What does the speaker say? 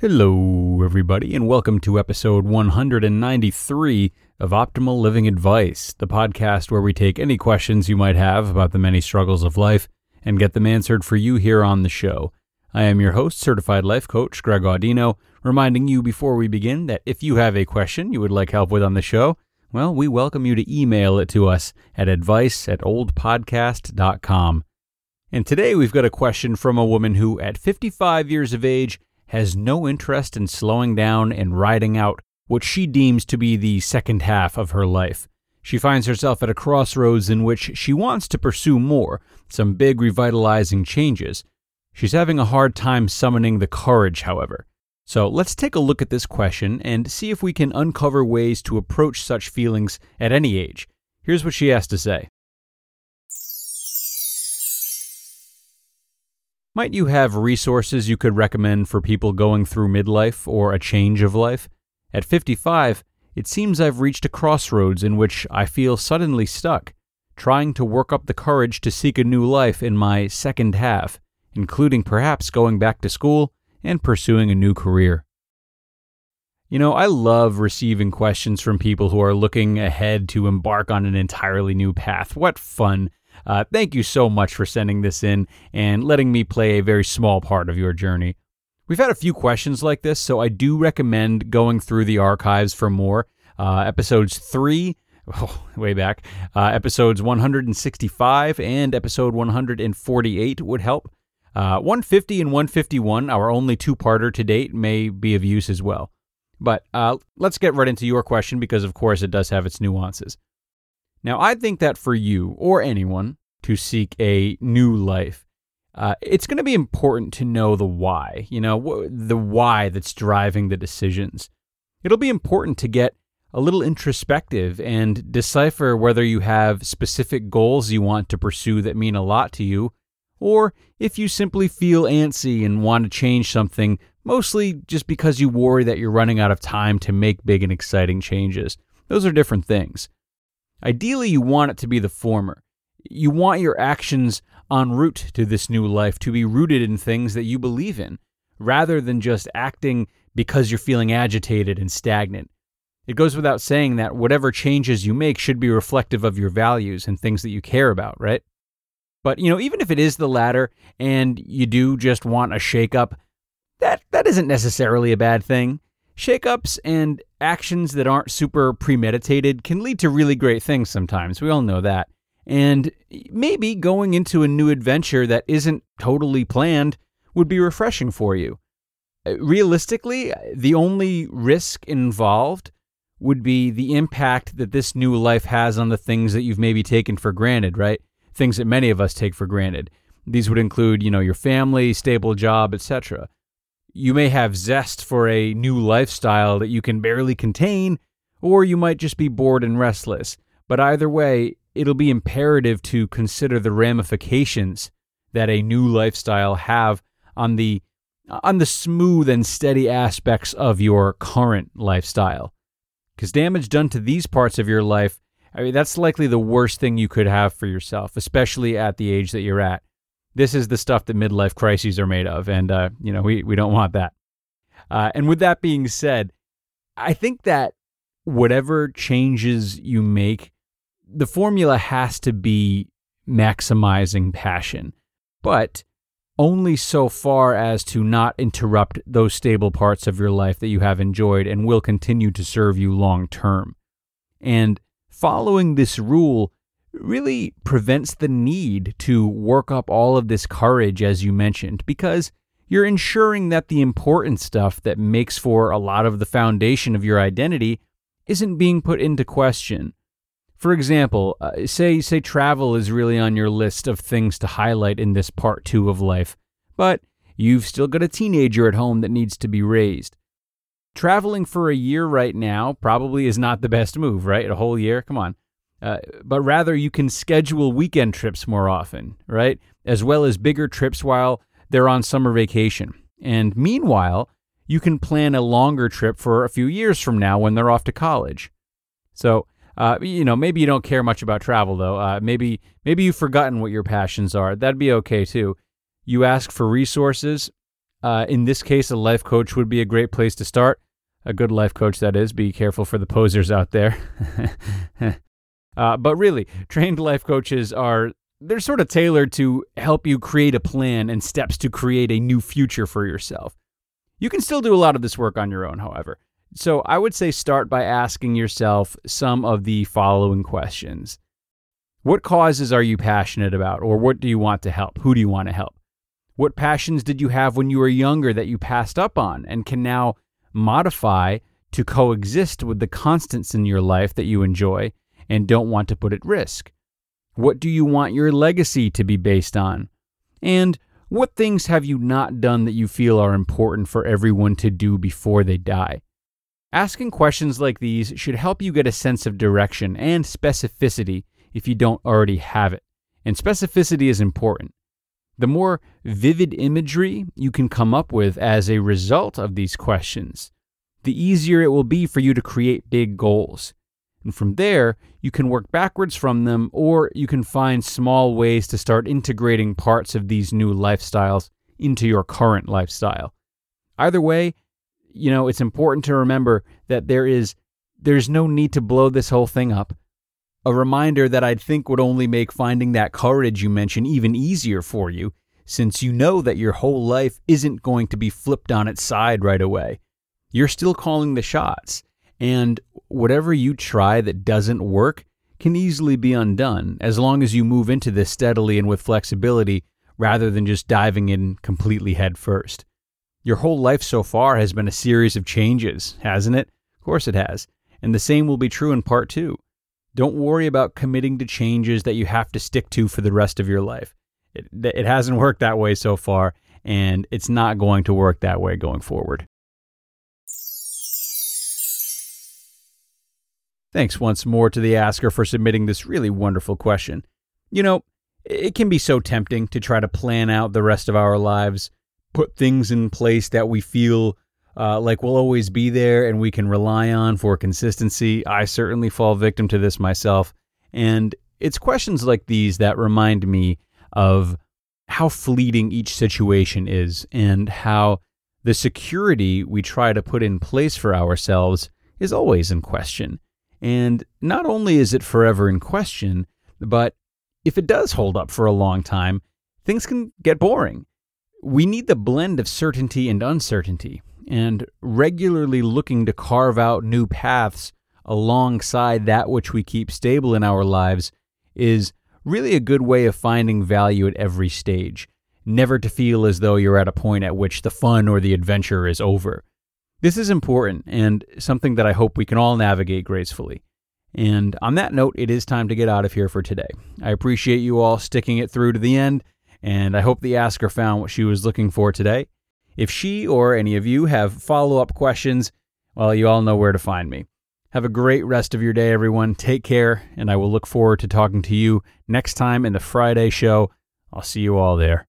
Hello, everybody, and welcome to episode 193 of Optimal Living Advice, the podcast where we take any questions you might have about the many struggles of life and get them answered for you here on the show. I am your host, certified life coach Greg Audino, reminding you before we begin that if you have a question you would like help with on the show, well, we welcome you to email it to us at advice at oldpodcast.com. And today we've got a question from a woman who, at 55 years of age, has no interest in slowing down and riding out what she deems to be the second half of her life. She finds herself at a crossroads in which she wants to pursue more, some big revitalizing changes. She's having a hard time summoning the courage, however. So let's take a look at this question and see if we can uncover ways to approach such feelings at any age. Here's what she has to say. Might you have resources you could recommend for people going through midlife or a change of life? At 55, it seems I've reached a crossroads in which I feel suddenly stuck, trying to work up the courage to seek a new life in my second half, including perhaps going back to school and pursuing a new career. You know, I love receiving questions from people who are looking ahead to embark on an entirely new path. What fun! Uh, thank you so much for sending this in and letting me play a very small part of your journey. We've had a few questions like this, so I do recommend going through the archives for more. Uh, episodes 3, oh, way back, uh, episodes 165 and episode 148 would help. Uh, 150 and 151, our only two parter to date, may be of use as well. But uh, let's get right into your question because, of course, it does have its nuances. Now, I think that for you or anyone to seek a new life, uh, it's going to be important to know the why, you know, the why that's driving the decisions. It'll be important to get a little introspective and decipher whether you have specific goals you want to pursue that mean a lot to you, or if you simply feel antsy and want to change something, mostly just because you worry that you're running out of time to make big and exciting changes. Those are different things. Ideally, you want it to be the former. You want your actions en route to this new life to be rooted in things that you believe in, rather than just acting because you're feeling agitated and stagnant. It goes without saying that whatever changes you make should be reflective of your values and things that you care about, right? But, you know, even if it is the latter and you do just want a shakeup, that that isn't necessarily a bad thing. Shakeups and actions that aren't super premeditated can lead to really great things sometimes. We all know that. And maybe going into a new adventure that isn't totally planned would be refreshing for you. Uh, realistically, the only risk involved would be the impact that this new life has on the things that you've maybe taken for granted, right? Things that many of us take for granted. These would include, you know, your family, stable job, etc. You may have zest for a new lifestyle that you can barely contain, or you might just be bored and restless. But either way, it'll be imperative to consider the ramifications that a new lifestyle have on the on the smooth and steady aspects of your current lifestyle. Cuz damage done to these parts of your life, I mean that's likely the worst thing you could have for yourself, especially at the age that you're at. This is the stuff that midlife crises are made of, and uh, you know we we don't want that. Uh, and with that being said, I think that whatever changes you make, the formula has to be maximizing passion, but only so far as to not interrupt those stable parts of your life that you have enjoyed and will continue to serve you long term. And following this rule really prevents the need to work up all of this courage, as you mentioned, because you're ensuring that the important stuff that makes for a lot of the foundation of your identity isn't being put into question. For example, uh, say say travel is really on your list of things to highlight in this part 2 of life, but you've still got a teenager at home that needs to be raised. Traveling for a year right now probably is not the best move, right? A whole year, come on. Uh, but rather you can schedule weekend trips more often, right? As well as bigger trips while they're on summer vacation. And meanwhile, you can plan a longer trip for a few years from now when they're off to college. So, uh, you know, maybe you don't care much about travel though. Uh, maybe maybe you've forgotten what your passions are. That'd be okay too. You ask for resources. Uh, in this case, a life coach would be a great place to start. A good life coach, that is. Be careful for the posers out there. uh, but really, trained life coaches are they're sort of tailored to help you create a plan and steps to create a new future for yourself. You can still do a lot of this work on your own, however. So I would say start by asking yourself some of the following questions. What causes are you passionate about, or what do you want to help? Who do you want to help? What passions did you have when you were younger that you passed up on and can now modify to coexist with the constants in your life that you enjoy and don't want to put at risk? What do you want your legacy to be based on? And what things have you not done that you feel are important for everyone to do before they die? Asking questions like these should help you get a sense of direction and specificity if you don't already have it. And specificity is important. The more vivid imagery you can come up with as a result of these questions, the easier it will be for you to create big goals. And from there, you can work backwards from them, or you can find small ways to start integrating parts of these new lifestyles into your current lifestyle. Either way, you know, it's important to remember that there is there's no need to blow this whole thing up. A reminder that I'd think would only make finding that courage you mentioned even easier for you, since you know that your whole life isn't going to be flipped on its side right away. You're still calling the shots, and whatever you try that doesn't work can easily be undone as long as you move into this steadily and with flexibility rather than just diving in completely head first. Your whole life so far has been a series of changes, hasn't it? Of course it has. And the same will be true in part two. Don't worry about committing to changes that you have to stick to for the rest of your life. It, it hasn't worked that way so far, and it's not going to work that way going forward. Thanks once more to the asker for submitting this really wonderful question. You know, it can be so tempting to try to plan out the rest of our lives, put things in place that we feel uh, like will always be there and we can rely on for consistency. I certainly fall victim to this myself. And it's questions like these that remind me of how fleeting each situation is and how the security we try to put in place for ourselves is always in question. And not only is it forever in question, but if it does hold up for a long time, things can get boring. We need the blend of certainty and uncertainty, and regularly looking to carve out new paths alongside that which we keep stable in our lives is really a good way of finding value at every stage, never to feel as though you're at a point at which the fun or the adventure is over. This is important and something that I hope we can all navigate gracefully. And on that note, it is time to get out of here for today. I appreciate you all sticking it through to the end, and I hope the asker found what she was looking for today. If she or any of you have follow up questions, well, you all know where to find me. Have a great rest of your day, everyone. Take care, and I will look forward to talking to you next time in the Friday show. I'll see you all there.